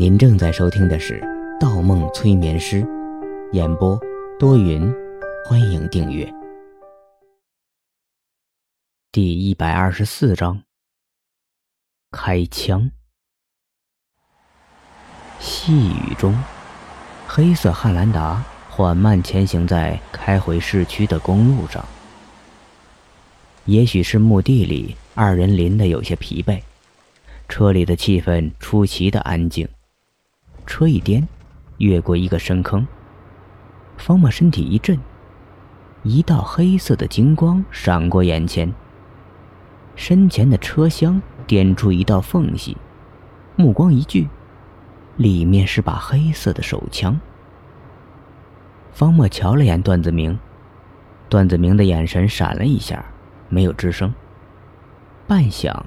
您正在收听的是《盗梦催眠师》，演播多云，欢迎订阅。第一百二十四章，开枪。细雨中，黑色汉兰达缓慢前行在开回市区的公路上。也许是墓地里二人淋得有些疲惫，车里的气氛出奇的安静。车一颠，越过一个深坑。方墨身体一震，一道黑色的金光闪过眼前。身前的车厢点出一道缝隙，目光一聚，里面是把黑色的手枪。方墨瞧了眼段子明，段子明的眼神闪了一下，没有吱声。半晌，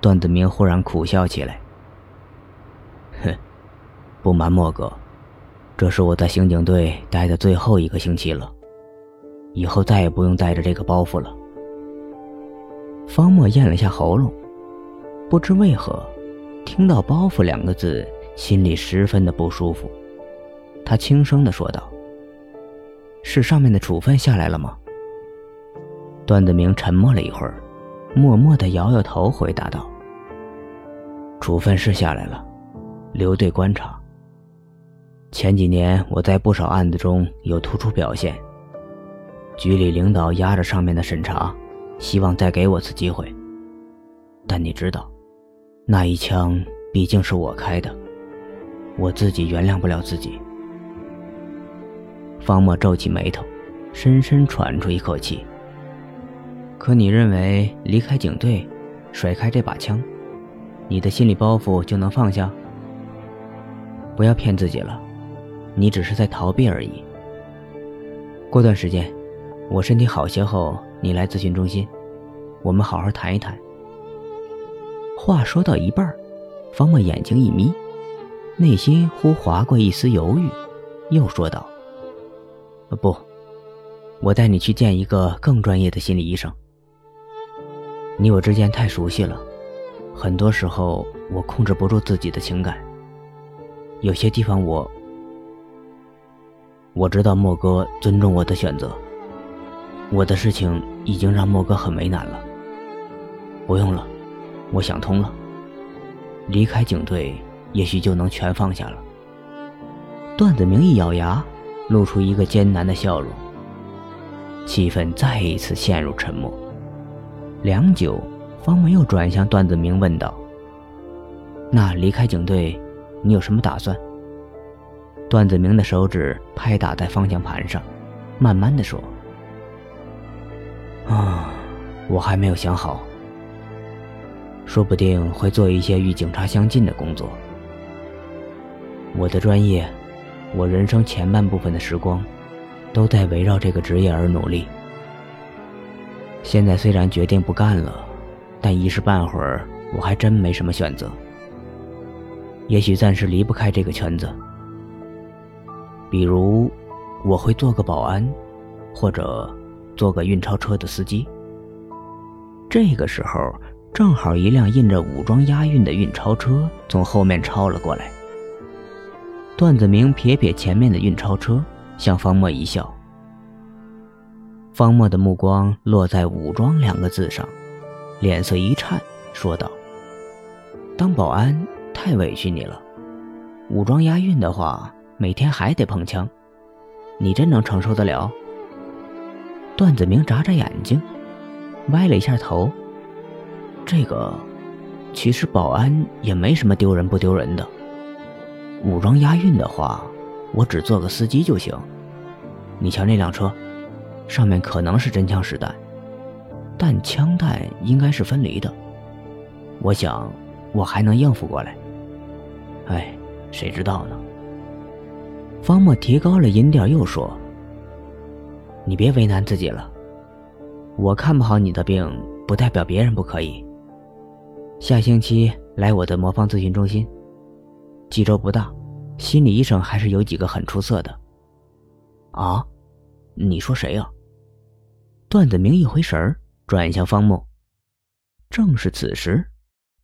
段子明忽然苦笑起来：“。”不瞒莫哥，这是我在刑警队待的最后一个星期了，以后再也不用带着这个包袱了。方墨咽了下喉咙，不知为何，听到“包袱”两个字，心里十分的不舒服。他轻声的说道：“是上面的处分下来了吗？”段子明沉默了一会儿，默默的摇摇头，回答道：“处分是下来了，留队观察。”前几年我在不少案子中有突出表现，局里领导压着上面的审查，希望再给我次机会。但你知道，那一枪毕竟是我开的，我自己原谅不了自己。方墨皱起眉头，深深喘出一口气。可你认为离开警队，甩开这把枪，你的心理包袱就能放下？不要骗自己了。你只是在逃避而已。过段时间，我身体好些后，你来咨询中心，我们好好谈一谈。话说到一半，方墨眼睛一眯，内心忽划过一丝犹豫，又说道：“不，我带你去见一个更专业的心理医生。你我之间太熟悉了，很多时候我控制不住自己的情感，有些地方我……”我知道莫哥尊重我的选择，我的事情已经让莫哥很为难了。不用了，我想通了，离开警队也许就能全放下了。段子明一咬牙，露出一个艰难的笑容。气氛再一次陷入沉默。良久，方木又转向段子明问道：“那离开警队，你有什么打算？”段子明的手指拍打在方向盘上，慢慢的说：“啊，我还没有想好，说不定会做一些与警察相近的工作。我的专业，我人生前半部分的时光，都在围绕这个职业而努力。现在虽然决定不干了，但一时半会儿我还真没什么选择。也许暂时离不开这个圈子。”比如，我会做个保安，或者做个运钞车的司机。这个时候，正好一辆印着武装押运的运钞车从后面超了过来。段子明撇撇前面的运钞车，向方墨一笑。方墨的目光落在“武装”两个字上，脸色一颤，说道：“当保安太委屈你了，武装押运的话。”每天还得碰枪，你真能承受得了？段子明眨眨眼睛，歪了一下头。这个，其实保安也没什么丢人不丢人的。武装押运的话，我只做个司机就行。你瞧那辆车，上面可能是真枪实弹，但枪弹应该是分离的。我想，我还能应付过来。哎，谁知道呢？方墨提高了音调，又说：“你别为难自己了。我看不好你的病，不代表别人不可以。下星期来我的魔方咨询中心。冀州不大，心理医生还是有几个很出色的。”啊，你说谁呀？段子明一回神儿，转向方墨。正是此时，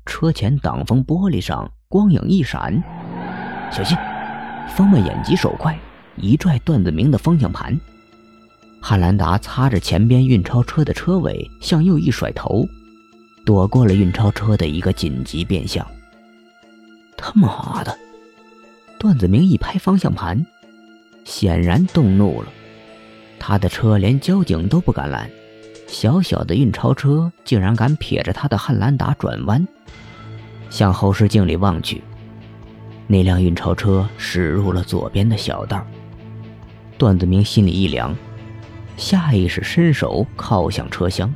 车前挡风玻璃上光影一闪。小心！方墨眼疾手快，一拽段子明的方向盘。汉兰达擦着前边运钞车的车尾，向右一甩头，躲过了运钞车的一个紧急变向。他妈的！段子明一拍方向盘，显然动怒了。他的车连交警都不敢拦，小小的运钞车竟然敢撇着他的汉兰达转弯。向后视镜里望去，那辆运钞车驶入了左边的小道。段子明心里一凉，下意识伸手靠向车厢。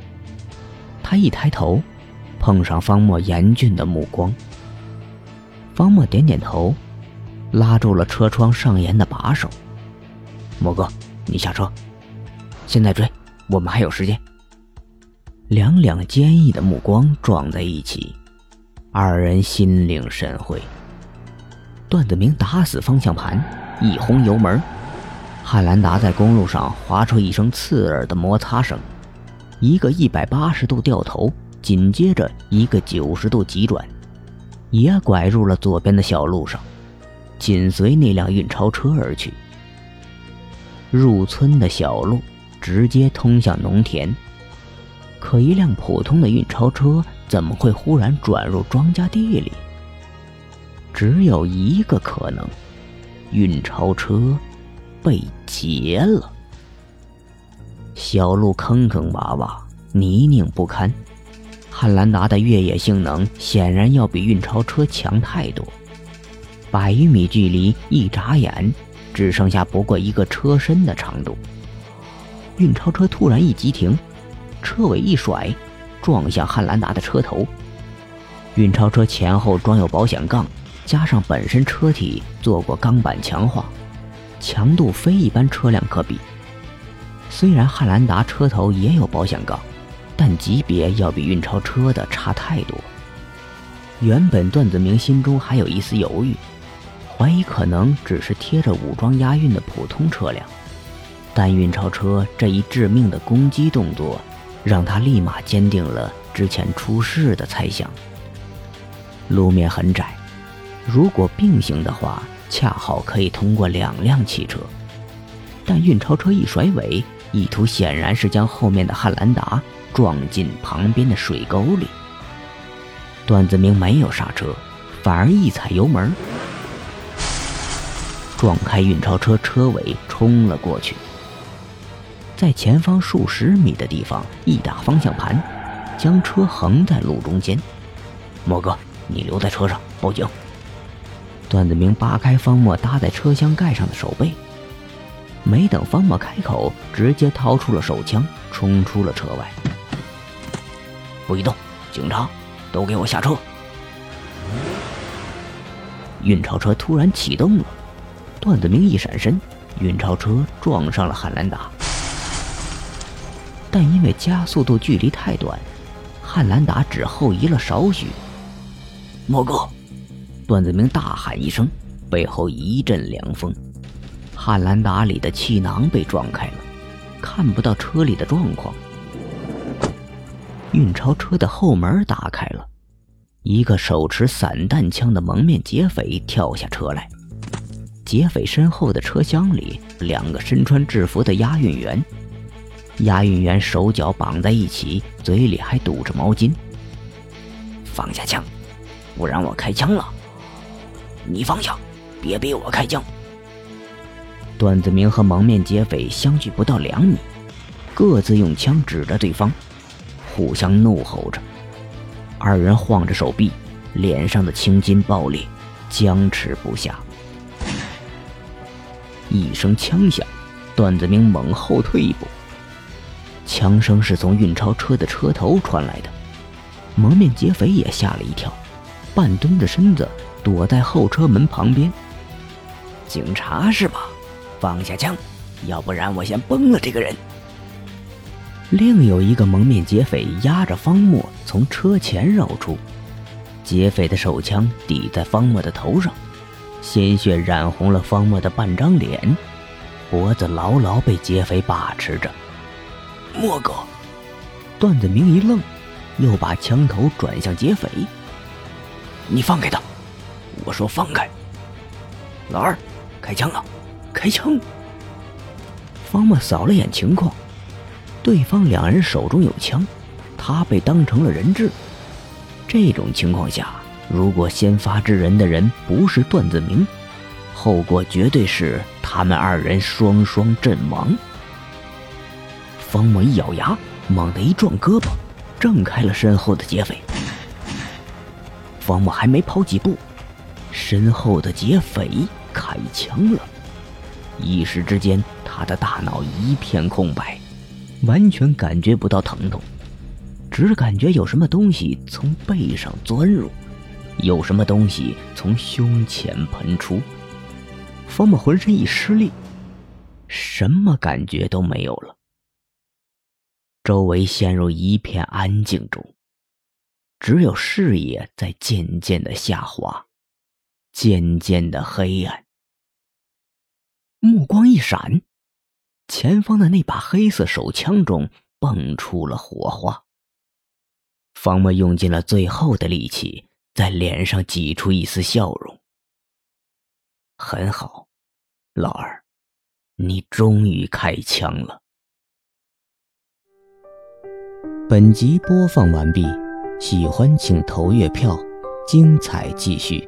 他一抬头，碰上方墨严峻的目光。方墨点点头，拉住了车窗上沿的把手。莫哥，你下车，现在追，我们还有时间。两两坚毅的目光撞在一起。二人心领神会。段子明打死方向盘，一轰油门，汉兰达在公路上划出一声刺耳的摩擦声，一个一百八十度掉头，紧接着一个九十度急转，也拐入了左边的小路上，紧随那辆运钞车而去。入村的小路直接通向农田，可一辆普通的运钞车。怎么会忽然转入庄稼地里？只有一个可能，运钞车被劫了。小路坑坑洼洼，泥泞不堪，汉兰达的越野性能显然要比运钞车强太多。百余米距离，一眨眼只剩下不过一个车身的长度。运钞车突然一急停，车尾一甩。撞向汉兰达的车头，运钞车前后装有保险杠，加上本身车体做过钢板强化，强度非一般车辆可比。虽然汉兰达车头也有保险杠，但级别要比运钞车的差太多。原本段子明心中还有一丝犹豫，怀疑可能只是贴着武装押运的普通车辆，但运钞车这一致命的攻击动作。让他立马坚定了之前出事的猜想。路面很窄，如果并行的话，恰好可以通过两辆汽车。但运钞车一甩尾，意图显然是将后面的汉兰达撞进旁边的水沟里。段子明没有刹车，反而一踩油门，撞开运钞车车尾，冲了过去。在前方数十米的地方，一打方向盘，将车横在路中间。莫哥，你留在车上报警。段子明扒开方墨搭在车厢盖上的手背，没等方墨开口，直接掏出了手枪，冲出了车外。不许动！警察，都给我下车！运钞车突然启动了，段子明一闪身，运钞车撞上了汉兰达。但因为加速度距离太短，汉兰达只后移了少许。莫哥，段子明大喊一声，背后一阵凉风，汉兰达里的气囊被撞开了，看不到车里的状况。运钞车的后门打开了，一个手持散弹枪的蒙面劫匪跳下车来。劫匪身后的车厢里，两个身穿制服的押运员。押运员手脚绑在一起，嘴里还堵着毛巾。放下枪，不然我开枪了。你放下，别逼我开枪。段子明和蒙面劫匪相距不到两米，各自用枪指着对方，互相怒吼着。二人晃着手臂，脸上的青筋爆裂，僵持不下。一声枪响，段子明猛后退一步。枪声是从运钞车的车头传来的，蒙面劫匪也吓了一跳，半蹲着身子躲在后车门旁边。警察是吧？放下枪，要不然我先崩了这个人。另有一个蒙面劫匪压着方墨从车前绕出，劫匪的手枪抵在方墨的头上，鲜血染红了方墨的半张脸，脖子牢牢被劫匪把持着。莫哥，段子明一愣，又把枪头转向劫匪。你放开他！我说放开！老二，开枪了！开枪！方默扫了眼情况，对方两人手中有枪，他被当成了人质。这种情况下，如果先发制人的人不是段子明，后果绝对是他们二人双双阵亡。方默一咬牙，猛地一撞胳膊，挣开了身后的劫匪。方默还没跑几步，身后的劫匪开枪了。一时之间，他的大脑一片空白，完全感觉不到疼痛，只感觉有什么东西从背上钻入，有什么东西从胸前喷出。方木浑身一失力，什么感觉都没有了。周围陷入一片安静中，只有视野在渐渐的下滑，渐渐的黑暗。目光一闪，前方的那把黑色手枪中蹦出了火花。方墨用尽了最后的力气，在脸上挤出一丝笑容。很好，老二，你终于开枪了。本集播放完毕，喜欢请投月票，精彩继续。